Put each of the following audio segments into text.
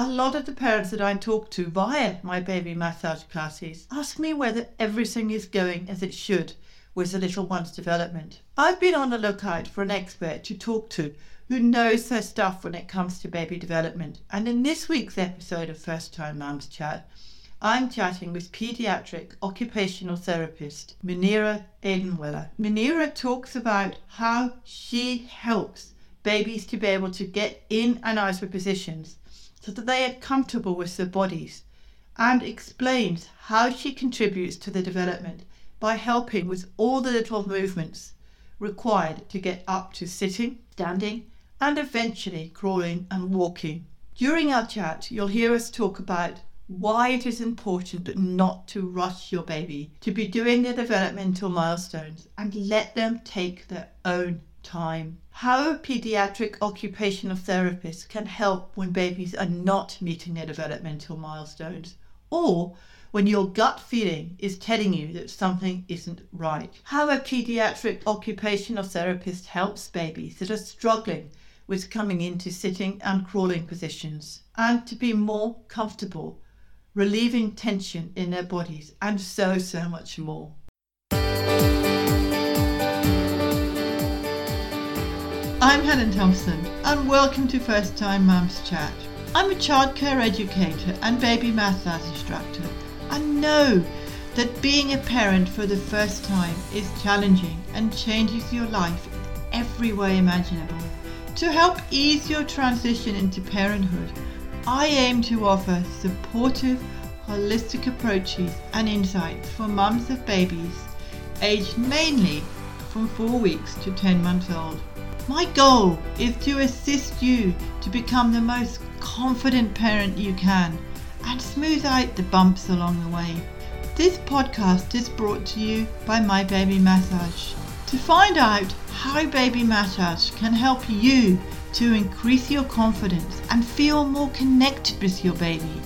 A lot of the parents that I talk to via my baby massage classes ask me whether everything is going as it should with the little one's development. I've been on the lookout for an expert to talk to who knows their stuff when it comes to baby development. And in this week's episode of First Time Mums Chat, I'm chatting with pediatric occupational therapist Munira Adenwalla. Munira talks about how she helps babies to be able to get in and out of positions so that they are comfortable with their bodies and explains how she contributes to the development by helping with all the little movements required to get up to sitting, standing, and eventually crawling and walking. During our chat, you'll hear us talk about why it is important not to rush your baby to be doing their developmental milestones and let them take their own time. How a pediatric occupational therapist can help when babies are not meeting their developmental milestones or when your gut feeling is telling you that something isn't right. How a pediatric occupational therapist helps babies that are struggling with coming into sitting and crawling positions and to be more comfortable relieving tension in their bodies, and so, so much more. I'm Helen Thompson, and welcome to First Time Mums Chat. I'm a childcare educator and baby massage instructor, and know that being a parent for the first time is challenging and changes your life in every way imaginable. To help ease your transition into parenthood, I aim to offer supportive, holistic approaches and insights for mums of babies aged mainly from 4 weeks to 10 months old. My goal is to assist you to become the most confident parent you can and smooth out the bumps along the way. This podcast is brought to you by My Baby Massage. To find out how Baby Massage can help you to increase your confidence and feel more connected with your baby.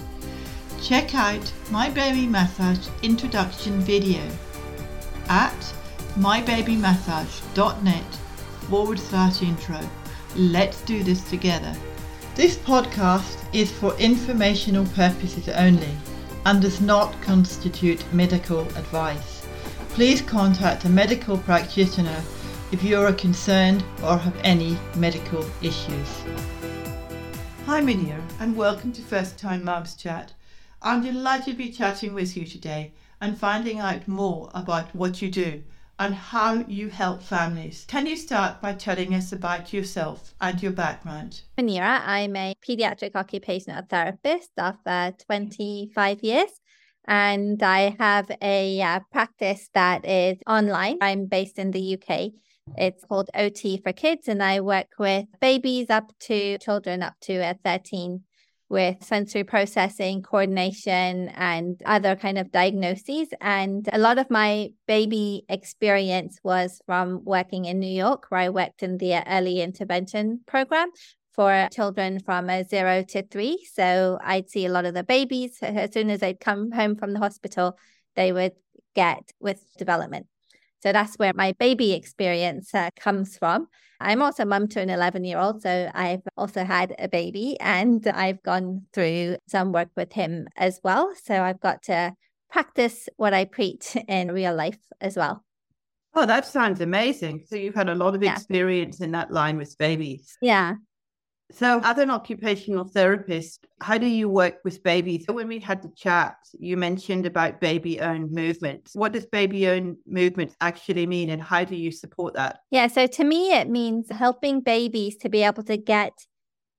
Check out my baby massage introduction video at mybabymassage.net forward slash intro. Let's do this together. This podcast is for informational purposes only and does not constitute medical advice. Please contact a medical practitioner if you are concerned or have any medical issues. Hi, Munira, and welcome to First Time Mums Chat. I'm delighted to be chatting with you today and finding out more about what you do and how you help families. Can you start by telling us about yourself and your background? Munira, I'm a pediatric occupational therapist of uh, 25 years and I have a uh, practice that is online. I'm based in the UK it's called OT for Kids, and I work with babies up to children up to uh, 13 with sensory processing, coordination, and other kind of diagnoses. And a lot of my baby experience was from working in New York, where I worked in the early intervention program for children from zero to three. So I'd see a lot of the babies as soon as they'd come home from the hospital, they would get with development. So that's where my baby experience uh, comes from. I'm also mum to an 11 year old. So I've also had a baby and I've gone through some work with him as well. So I've got to practice what I preach in real life as well. Oh, that sounds amazing. So you've had a lot of yeah. experience in that line with babies. Yeah. So, as an occupational therapist, how do you work with babies? When we had the chat, you mentioned about baby owned movements. What does baby owned movements actually mean, and how do you support that? Yeah, so to me, it means helping babies to be able to get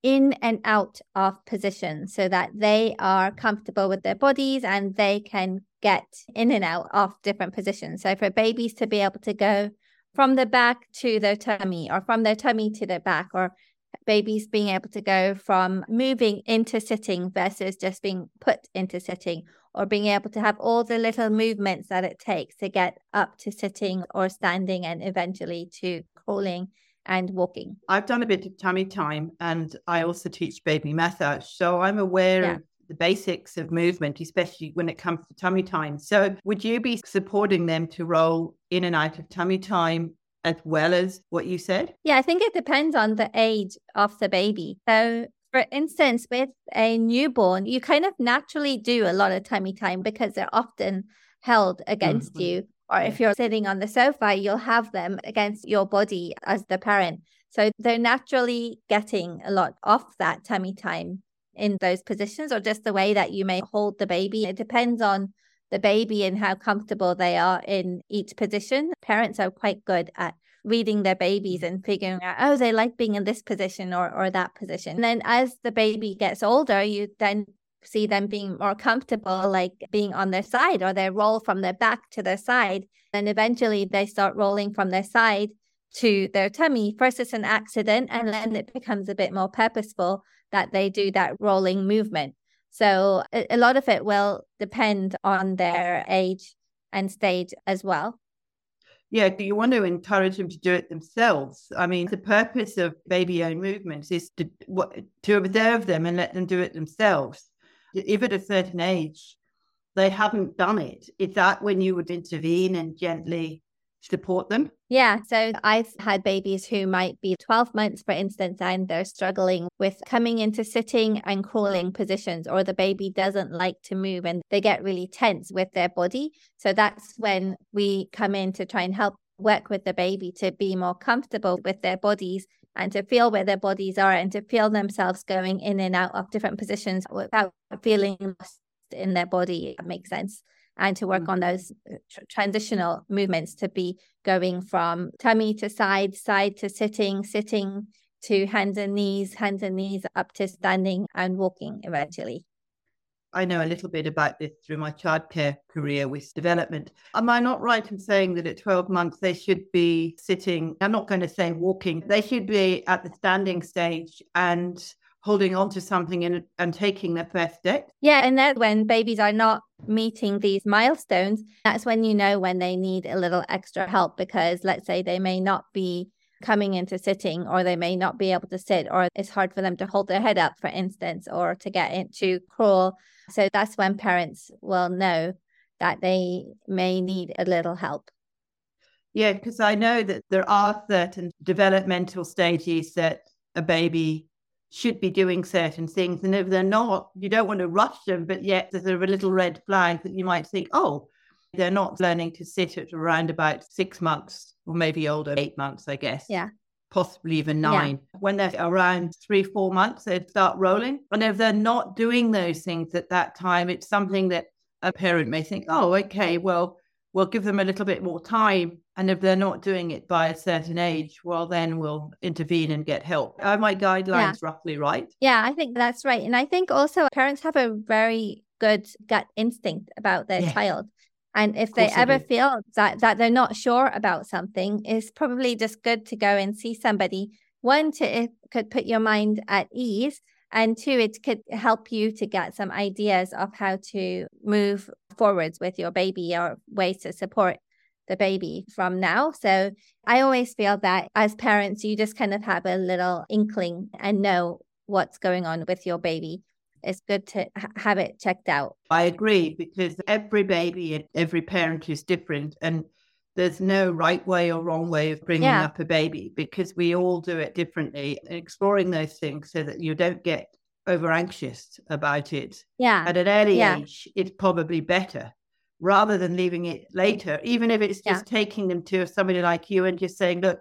in and out of position so that they are comfortable with their bodies and they can get in and out of different positions. So, for babies to be able to go from the back to their tummy or from their tummy to their back or babies being able to go from moving into sitting versus just being put into sitting or being able to have all the little movements that it takes to get up to sitting or standing and eventually to crawling and walking. I've done a bit of tummy time and I also teach baby massage. So I'm aware yeah. of the basics of movement, especially when it comes to tummy time. So would you be supporting them to roll in and out of tummy time as well as what you said? Yeah, I think it depends on the age of the baby. So For instance, with a newborn, you kind of naturally do a lot of tummy time because they're often held against mm-hmm. you. Or if you're sitting on the sofa, you'll have them against your body as the parent. So they're naturally getting a lot of that tummy time in those positions, or just the way that you may hold the baby. It depends on the baby and how comfortable they are in each position. Parents are quite good at reading their babies and figuring out, oh, they like being in this position or, or that position. And then as the baby gets older, you then see them being more comfortable, like being on their side or they roll from their back to their side. And eventually they start rolling from their side to their tummy. First, it's an accident, and then it becomes a bit more purposeful that they do that rolling movement. So a, lot of it will depend on their age and stage as well. Yeah, do you want to encourage them to do it themselves? I mean, the purpose of baby owned movements is to what, to observe them and let them do it themselves. If at a certain age they haven't done it, is that when you would intervene and gently support them? Yeah. So I've had babies who might be 12 months, for instance, and they're struggling with coming into sitting and crawling positions, or the baby doesn't like to move and they get really tense with their body. So that's when we come in to try and help work with the baby to be more comfortable with their bodies and to feel where their bodies are and to feel themselves going in and out of different positions without feeling lost in their body. That makes sense and to work mm-hmm. on those uh, tr- transitional movements to be going from tummy to side, side to sitting, sitting to hands and knees, hands and knees up to standing and walking eventually. I know a little bit about this through my childcare career with development. Am I not right in saying that at 12 months they should be sitting? I'm not going to say walking, they should be at the standing stage and holding on to something and, and taking their first step. Yeah, and that's when babies are not meeting these milestones. That's when you know when they need a little extra help because let's say they may not be coming into sitting or they may not be able to sit or it's hard for them to hold their head up for instance or to get into crawl so that's when parents will know that they may need a little help yeah because i know that there are certain developmental stages that a baby should be doing certain things. And if they're not, you don't want to rush them, but yet there's a little red flag that you might think, oh, they're not learning to sit at around about six months or maybe older, eight months, I guess. Yeah. Possibly even nine. Yeah. When they're around three, four months, they start rolling. And if they're not doing those things at that time, it's something that a parent may think, oh, okay, well, we'll give them a little bit more time. And if they're not doing it by a certain age, well, then we'll intervene and get help. Are my guidelines yeah. roughly right? Yeah, I think that's right. And I think also parents have a very good gut instinct about their yeah. child. And if they ever do. feel that, that they're not sure about something, it's probably just good to go and see somebody. One, to it could put your mind at ease and two, it could help you to get some ideas of how to move forwards with your baby or ways to support the baby from now. So I always feel that as parents, you just kind of have a little inkling and know what's going on with your baby. It's good to have it checked out. I agree because every baby and every parent is different. And there's no right way or wrong way of bringing yeah. up a baby because we all do it differently. Exploring those things so that you don't get over anxious about it. Yeah. At an early yeah. age, it's probably better rather than leaving it later, even if it's just yeah. taking them to somebody like you and just saying, look,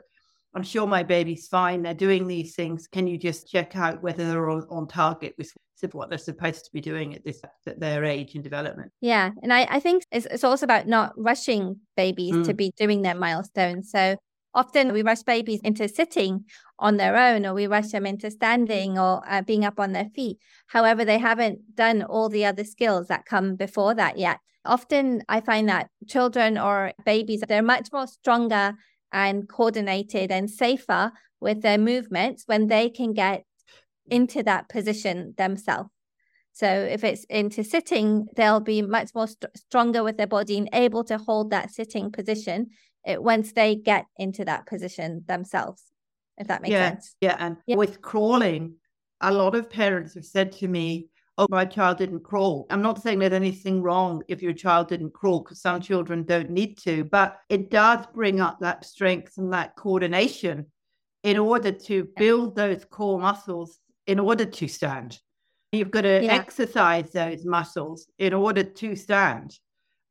I'm sure my baby's fine. They're doing these things. Can you just check out whether they're on, on target with what they're supposed to be doing at this at their age and development? Yeah, and I, I think it's, it's also about not rushing babies mm. to be doing their milestones. So often we rush babies into sitting on their own, or we rush them into standing or uh, being up on their feet. However, they haven't done all the other skills that come before that yet. Often I find that children or babies, they're much more stronger and coordinated and safer with their movements when they can get into that position themselves. So if it's into sitting, they'll be much more st- stronger with their body and able to hold that sitting position it, once they get into that position themselves. If that makes yeah, sense. Yeah, and yeah. with crawling, a lot of parents have said to me, "Oh, my child didn't crawl." I'm not saying there's anything wrong if your child didn't crawl, because some children don't need to, but it does bring up that strength and that coordination in order to build those core muscles in order to stand. You've got to Yeah. exercise those muscles in order to stand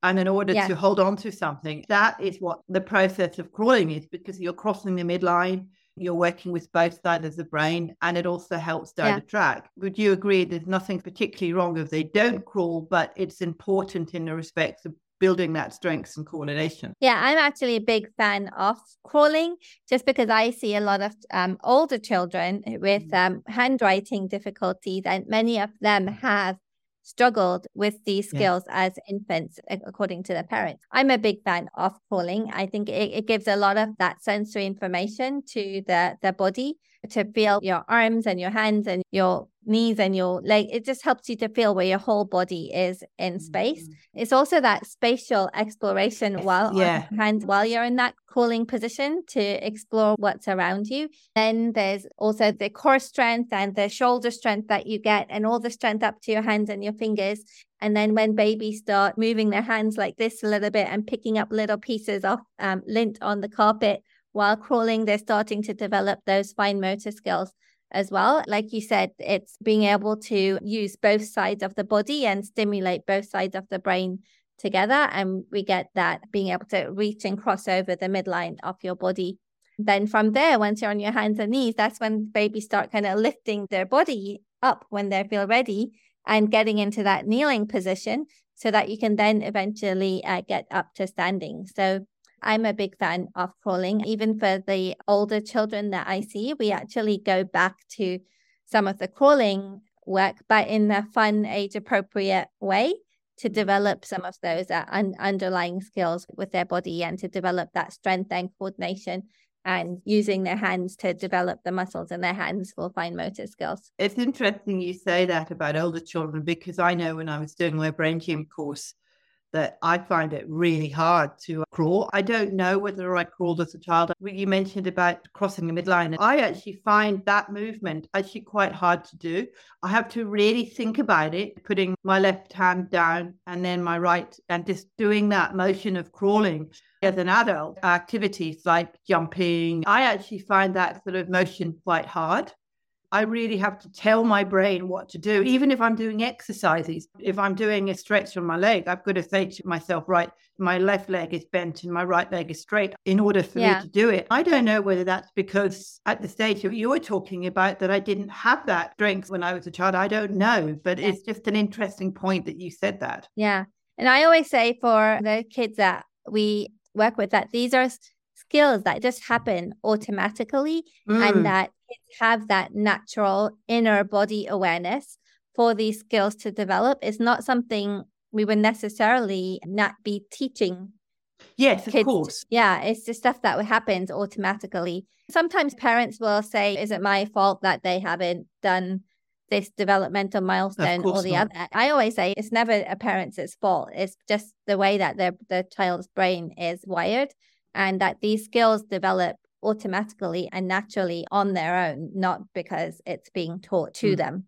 and in order Yeah. to hold on to something. That is what the process of crawling is because you're crossing the midline, you're working with both sides of the brain, and it also helps down Yeah. the track. Would you agree there's nothing particularly wrong if they don't crawl, but it's important in the respects of building that strength and coordination? Yeah, I'm actually a big fan of crawling just because I see a lot of um, older children with um, handwriting difficulties, and many of them have struggled with these Yeah. skills as infants, according to their parents. I'm a big fan of crawling. I think it, it gives a lot of that sensory information to the, the body to feel your arms and your hands and your knees and your leg. It just helps you to feel where your whole body is in space. It's also that spatial exploration while yeah. hands while you're in that cooling position to explore what's around you. Then there's also the core strength and the shoulder strength that you get and all the strength up to your hands and your fingers. And then when babies start moving their hands like this a little bit and picking up little pieces of um, lint on the carpet while crawling, they're starting to develop those fine motor skills as well. Like you said, it's being able to use both sides of the body and stimulate both sides of the brain together. And we get that being able to reach and cross over the midline of your body. Then from there, once you're on your hands and knees, that's when babies start kind of lifting their body up when they feel ready and getting into that kneeling position so that you can then eventually uh, get up to standing. So I'm a big fan of crawling. Even for the older children that I see, we actually go back to some of the crawling work, but in a fun, age appropriate way to develop some of those uh, un- underlying skills with their body and to develop that strength and coordination and using their hands to develop the muscles in their hands for fine motor skills. It's interesting you say that about older children because I know when I was doing my brain gym course that I find it really hard to uh, crawl. I don't know whether I crawled as a child. You mentioned about crossing the midline. I actually find that movement actually quite hard to do. I have to really think about it, putting my left hand down and then my right, and just doing that motion of crawling as an adult. Activities like jumping, I actually find that sort of motion quite hard. I really have to tell my brain what to do, even if I'm doing exercises. If I'm doing a stretch on my leg, I've got to say to myself, right, my left leg is bent and my right leg is straight in order for Yeah. me to do it. I don't know whether that's because at the stage of you were talking about that I didn't have that strength when I was a child. I don't know, but Yeah. it's just an interesting point that you said that. Yeah. And I always say for the kids that we work with that these are skills that just happen automatically Mm, and that kids have that natural inner body awareness for these skills to develop. It's not something we would necessarily not be teaching yes, of kids. course. Yeah, it's just stuff that happens automatically. Sometimes parents will say, Is it my fault that they haven't done this developmental milestone or the not. other? I always say it's never a parent's fault. It's just the way that their the child's brain is wired and that these skills develop automatically and naturally on their own, not because it's being taught to Mm. them.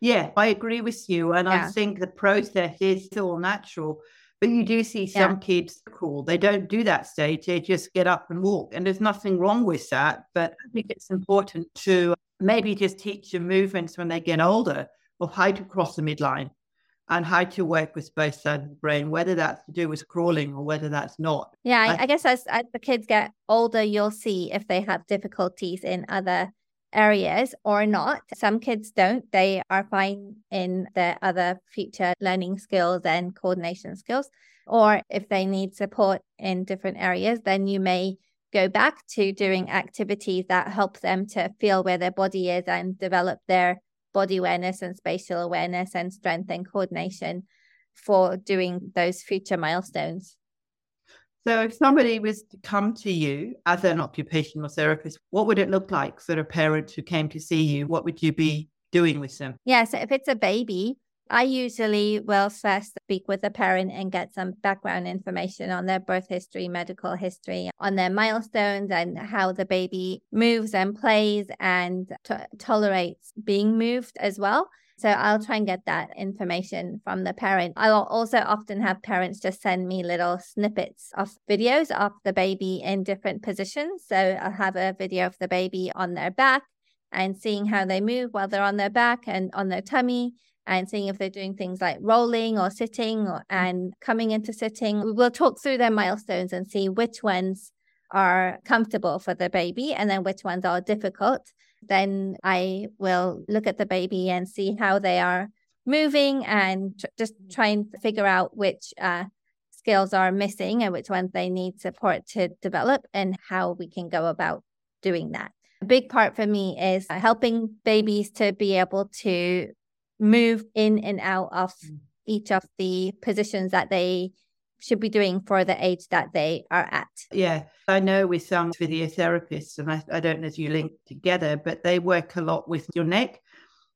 Yeah, I agree with you. And I think the process is all natural. But you do see Yeah. some kids cool. They don't do that stage. They just get up and walk. And there's nothing wrong with that. But I think it's important to maybe just teach them movements when they get older of how to cross the midline and how to work with both sides of the brain, whether that's to do with crawling or whether that's not. Yeah, I- I, I guess as, as the kids get older, you'll see if they have difficulties in other areas or not. Some kids don't. They are fine in their other future learning skills and coordination skills. Or if they need support in different areas, then you may go back to doing activities that help them to feel where their body is and develop their body awareness and spatial awareness and strength and coordination for doing those future milestones. So if somebody was to come to you as an occupational therapist, what would it look like for a parent who came to see you? What would you be doing with them? Yeah, so if it's a baby, I usually will first speak with the parent and get some background information on their birth history, medical history, on their milestones, and how the baby moves and plays and to- tolerates being moved as well. So I'll try and get that information from the parent. I'll also often have parents just send me little snippets of videos of the baby in different positions. So I'll have a video of the baby on their back and seeing how they move while they're on their back and on their tummy and seeing if they're doing things like rolling or sitting or, mm. and coming into sitting. We'll talk through their milestones and see which ones are comfortable for the baby and then which ones are difficult. Then I will look at the baby and see how they are moving and tr- just mm. try and figure out which uh, skills are missing and which ones they need support to develop and how we can go about doing that. A big part for me is uh, helping babies to be able to move in and out of mm. each of the positions that they should be doing for the age that they are at. Yeah, I know with some physiotherapists, and I, I don't know if you link together, but they work a lot with your neck.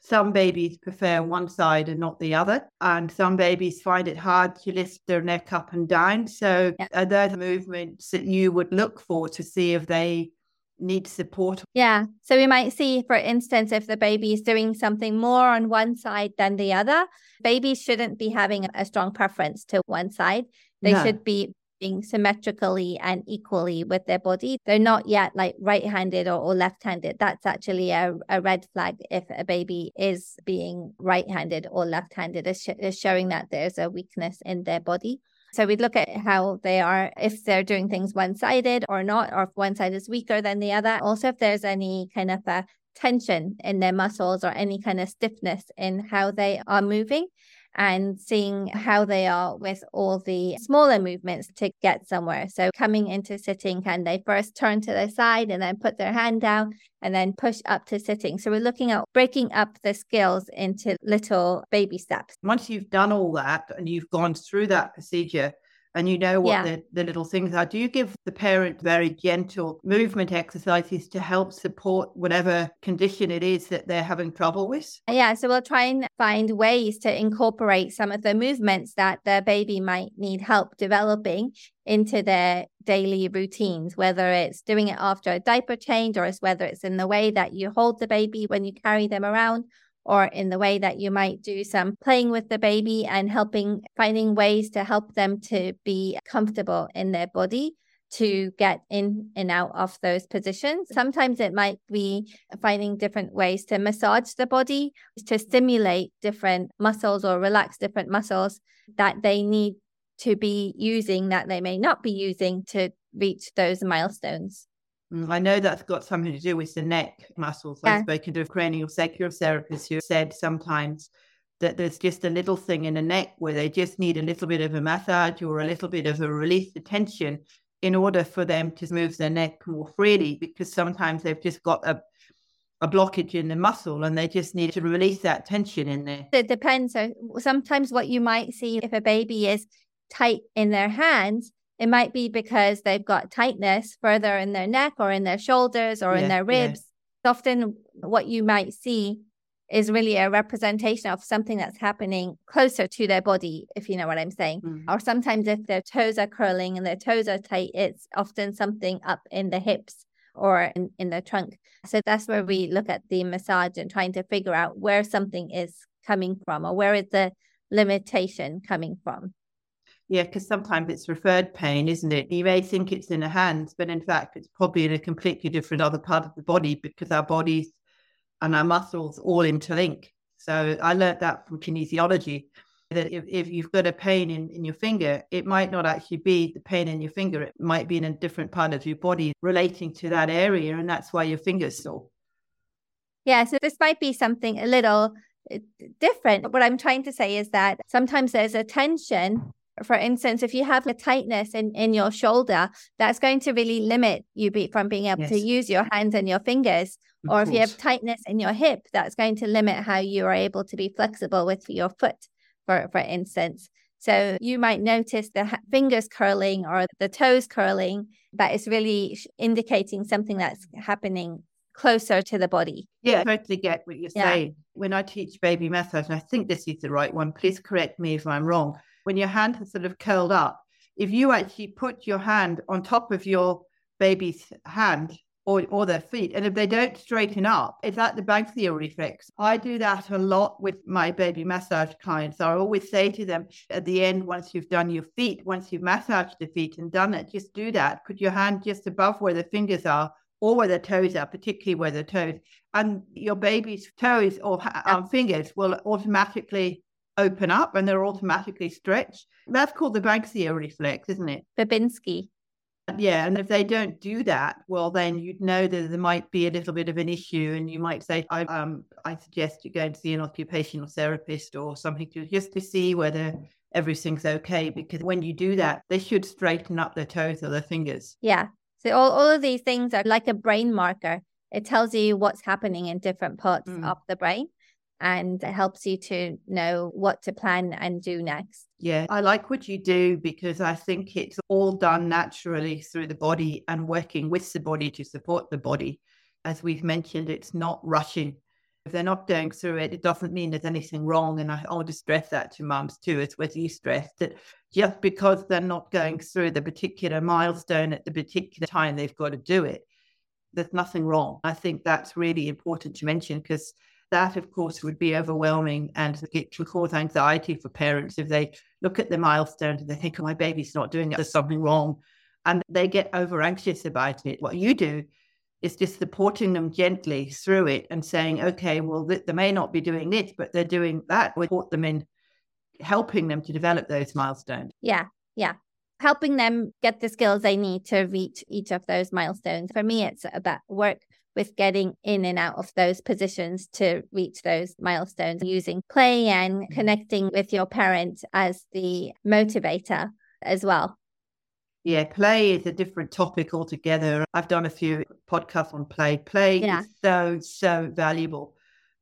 Some babies prefer one side and not the other, and some babies find it hard to lift their neck up and down. So, yeah. are there movements that you would look for to see if they need support. Yeah. So we might see, for instance, if the baby is doing something more on one side than the other, babies shouldn't be having a strong preference to one side. They no. should be being symmetrically and equally with their body. They're not yet like right handed or, or left handed. That's actually a, a red flag if a baby is being right handed or left handed, is, sh- is showing that there's a weakness in their body. So we'd look at how they are, if they're doing things one sided or not, or if one side is weaker than the other. Also, if there's any kind of a tension in their muscles or any kind of stiffness in how they are moving and seeing how they are with all the smaller movements to get somewhere. So, coming into sitting, can they first turn to the side and then put their hand down and then push up to sitting? So, we're looking at breaking up the skills into little baby steps. Once you've done all that and you've gone through that procedure, and you know what yeah. the, the little things are. Do you give the parent very gentle movement exercises to help support whatever condition it is that they're having trouble with? Yeah, so we'll try and find ways to incorporate some of the movements that the baby might need help developing into their daily routines, whether it's doing it after a diaper change or it's whether it's in the way that you hold the baby when you carry them around or in the way that you might do some playing with the baby and helping finding ways to help them to be comfortable in their body to get in and out of those positions. Sometimes it might be finding different ways to massage the body to stimulate different muscles or relax different muscles that they need to be using that they may not be using to reach those milestones. Mm, I know that's got something to do with the neck muscles. Yeah. I've spoken to a cranial sacral therapist who said sometimes that there's just a little thing in the neck where they just need a little bit of a massage or a little bit of a release of tension in order for them to move their neck more freely because sometimes they've just got a a blockage in the muscle and they just need to release that tension in there. It depends. So sometimes what you might see if a baby is tight in their hands, it might be because they've got tightness further in their neck or in their shoulders or yeah, in their ribs. Yeah. Often, what you might see is really a representation of something that's happening closer to their body, if you know what I'm saying. Mm. Or sometimes, if their toes are curling and their toes are tight, it's often something up in the hips or in, in the trunk. So that's where we look at the massage and trying to figure out where something is coming from or where is the limitation coming from. Yeah, because sometimes it's referred pain, isn't it? You may think it's in the hands, but in fact, it's probably in a completely different other part of the body because our bodies and our muscles all interlink. So I learned that from kinesiology that if, if you've got a pain in, in your finger, it might not actually be the pain in your finger. It might be in a different part of your body relating to that area. And that's why your finger's sore. Yeah. So this might be something a little uh, different. What I'm trying to say is that sometimes there's a tension for instance, if you have a tightness in, in your shoulder, that's going to really limit you be, from being able yes. to use your hands and your fingers. Of or course. if you have tightness in your hip, that's going to limit how you are able to be flexible with your foot, for, for instance. So you might notice the fingers curling or the toes curling, but it's really indicating something that's happening closer to the body. Yeah, I totally get what you're yeah. saying. When I teach baby massage, and I think this is the right one, please correct me if I'm wrong when your hand has sort of curled up, if you actually put your hand on top of your baby's hand or, or their feet, and if they don't straighten up, it's that the theory reflex. I do that a lot with my baby massage clients. I always say to them at the end, once you've done your feet, once you've massaged the feet and done it, just do that. Put your hand just above where the fingers are or where the toes are, particularly where the toes. And your baby's toes or um, fingers will automatically open up and they're automatically stretched. That's called the Banksia reflex, isn't it? Babinski. Yeah, and if they don't do that, well, then you'd know that there might be a little bit of an issue, and you might say, "I um, I suggest you go and see an occupational therapist or something to just to see whether everything's okay." Because when you do that, they should straighten up their toes or their fingers. Yeah. So all all of these things are like a brain marker. It tells you what's happening in different parts mm. of the brain and it helps you to know what to plan and do next. Yeah, I like what you do because I think it's all done naturally through the body and working with the body to support the body. As we've mentioned, it's not rushing. If they're not going through it, it doesn't mean there's anything wrong. And I to stress that to mums too, as what you stressed that just because they're not going through the particular milestone at the particular time they've got to do it, there's nothing wrong. I think that's really important to mention because that, of course, would be overwhelming and it can cause anxiety for parents if they look at the milestone and they think, oh, my baby's not doing it, there's something wrong. And they get over anxious about it. What you do is just supporting them gently through it and saying, okay, well, they may not be doing this, but they're doing that. We support them in helping them to develop those milestones. Yeah, yeah. Helping them get the skills they need to reach each of those milestones. For me, it's about work with getting in and out of those positions to reach those milestones using play and mm-hmm. connecting with your parent as the motivator as well. Yeah, play is a different topic altogether. I've done a few podcasts on play. Play yeah. is so, so valuable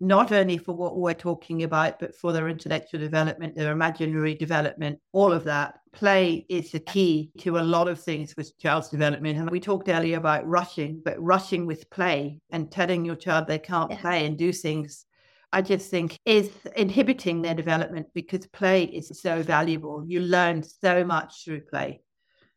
not only for what we're talking about, but for their intellectual development, their imaginary development, all of that. Play is the key to a lot of things with child's development. And we talked earlier about rushing, but rushing with play and telling your child they can't yeah. play and do things, I just think is inhibiting their development because play is so valuable. You learn so much through play.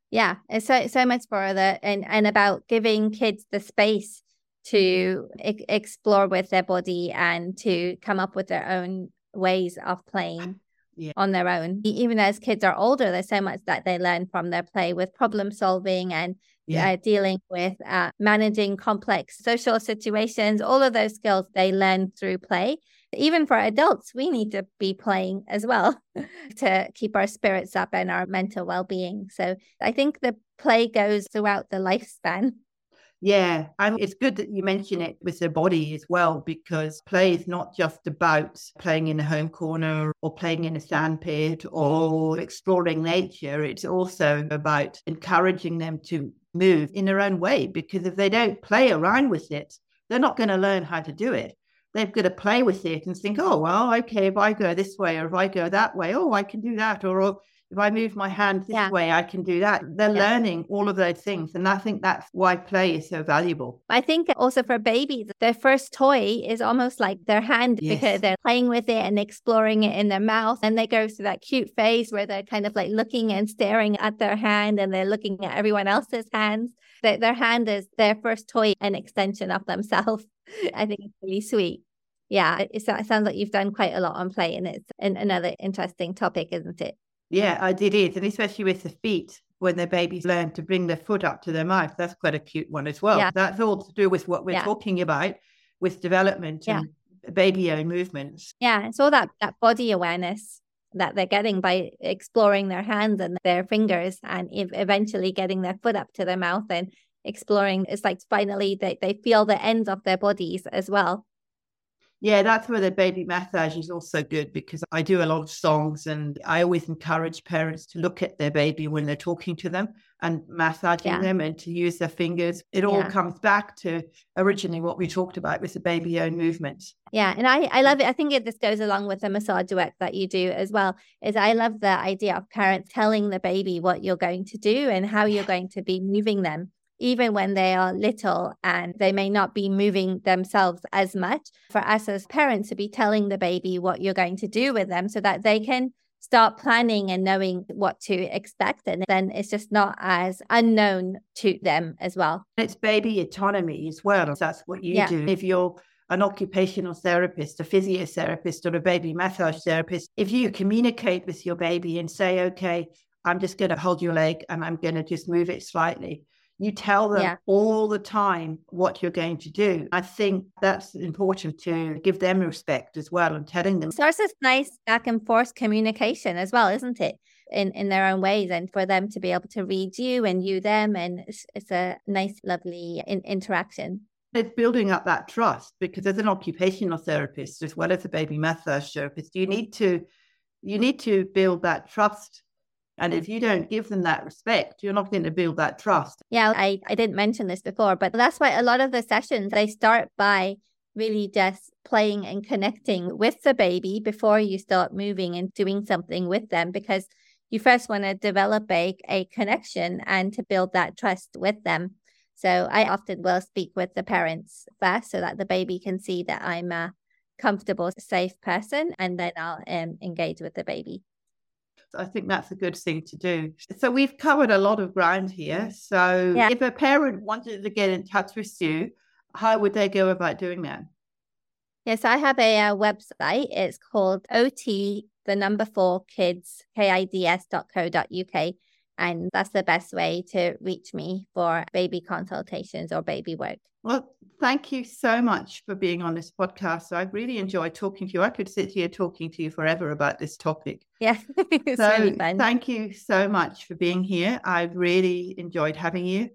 Yeah, it's so so much further and and about giving kids the space to e- explore with their body and to come up with their own ways of playing yeah. on their own. Even as kids are older, there's so much that they learn from their play with problem solving and yeah. uh, dealing with uh, managing complex social situations. All of those skills they learn through play. Even for adults, we need to be playing as well to keep our spirits up and our mental well being. So I think the play goes throughout the lifespan. Yeah, and it's good that you mention it with the body as well, because play is not just about playing in a home corner or playing in a sandpit or exploring nature. It's also about encouraging them to move in their own way, because if they don't play around with it, they're not going to learn how to do it. They've got to play with it and think, oh, well, okay, if I go this way or if I go that way, oh, I can do that. Or, oh, if I move my hand this yeah. way, I can do that. They're yeah. learning all of those things. And I think that's why play is so valuable. I think also for babies, their first toy is almost like their hand yes. because they're playing with it and exploring it in their mouth. And they go through that cute phase where they're kind of like looking and staring at their hand and they're looking at everyone else's hands. That their hand is their first toy, an extension of themselves. I think it's really sweet. Yeah, it, sounds like you've done quite a lot on play, and it's an, another interesting topic, isn't it? Yeah, I did it. And especially with the feet, when their babies learn to bring their foot up to their mouth. That's quite a cute one as well. Yeah. That's all to do with what we're yeah. talking about with development and baby own movements. Yeah. It's all that, that body awareness that they're getting by exploring their hands and their fingers and eventually getting their foot up to their mouth and exploring. It's like finally they, they feel the ends of their bodies as well. Yeah, that's where the baby massage is also good because I do a lot of songs and I always encourage parents to look at their baby when they're talking to them and massaging yeah. them and to use their fingers. It all yeah. comes back to originally what we talked about with the baby own movements. Yeah, and I, I love it. I think it, this goes along with the massage work that you do as well. Is I love the idea of parents telling the baby what you're going to do and how you're going to be moving them even when they are little and they may not be moving themselves as much, for us as parents to be telling the baby what you're going to do with them so that they can start planning and knowing what to expect. And then it's just not as unknown to them as well. It's baby autonomy as well. That's what you yeah. do. If you're an occupational therapist, a physiotherapist, or a baby massage therapist, if you communicate with your baby and say, okay, I'm just going to hold your leg and I'm going to just move it slightly You tell them yeah. all the time what you're going to do. I think that's important to give them respect as well and telling them. So it's this nice back and forth communication as well, isn't it? In in their own ways, and for them to be able to read you and you them, and it's, it's a nice, lovely in, interaction. It's building up that trust because as an occupational therapist as well as a baby massage therapist, you need to you need to build that trust and if you don't give them that respect, you're not going to build that trust. Yeah, I, I didn't mention this before, but that's why a lot of the sessions they start by really just playing and connecting with the baby before you start moving and doing something with them because you first want to develop a, a connection and to build that trust with them. So I often will speak with the parents first so that the baby can see that I'm a comfortable, safe person, and then I'll um, engage with the baby. I think that's a good thing to do. So we've covered a lot of ground here. So yeah. if a parent wanted to get in touch with you, how would they go about doing that? Yes, I have a, a uh, website. It's called OT, the number four kids, kids.co.uk. And that's the best way to reach me for baby consultations or baby work. Well, thank you so much for being on this podcast. I really enjoyed talking to you. I could sit here talking to you forever about this topic. Yeah, it's so really fun. Thank you so much for being here. I've really enjoyed having you.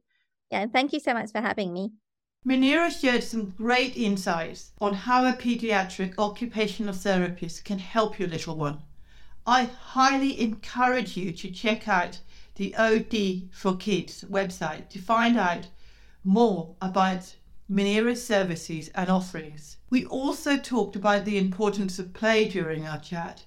Yeah, and thank you so much for having me. Munira shared some great insights on how a pediatric occupational therapist can help your little one. I highly encourage you to check out the OT for Kids website to find out more about Munira's services and offerings. We also talked about the importance of play during our chat,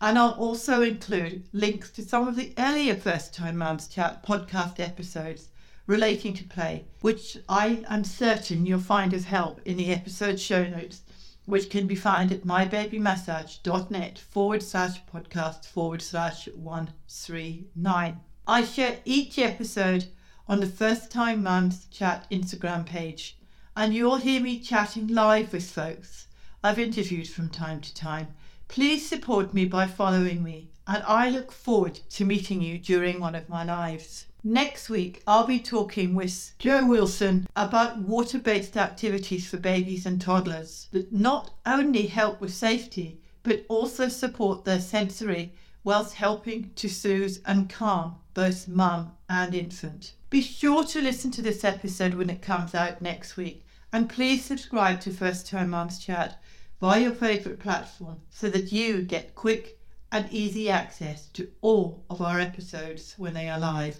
and I'll also include links to some of the earlier First Time Mums Chat podcast episodes relating to play, which I am certain you'll find as help in the episode show notes, which can be found at mybabymassage.net forward slash podcast forward slash 139. I share each episode on the First Time Mums Chat Instagram page, and you'll hear me chatting live with folks I've interviewed from time to time. Please support me by following me, and I look forward to meeting you during one of my lives. Next week, I'll be talking with Joe Wilson about water based activities for babies and toddlers that not only help with safety, but also support their sensory whilst helping to soothe and calm both mum and infant. Be sure to listen to this episode when it comes out next week, and please subscribe to First Time Mums Chat via your favourite platform so that you get quick and easy access to all of our episodes when they are live.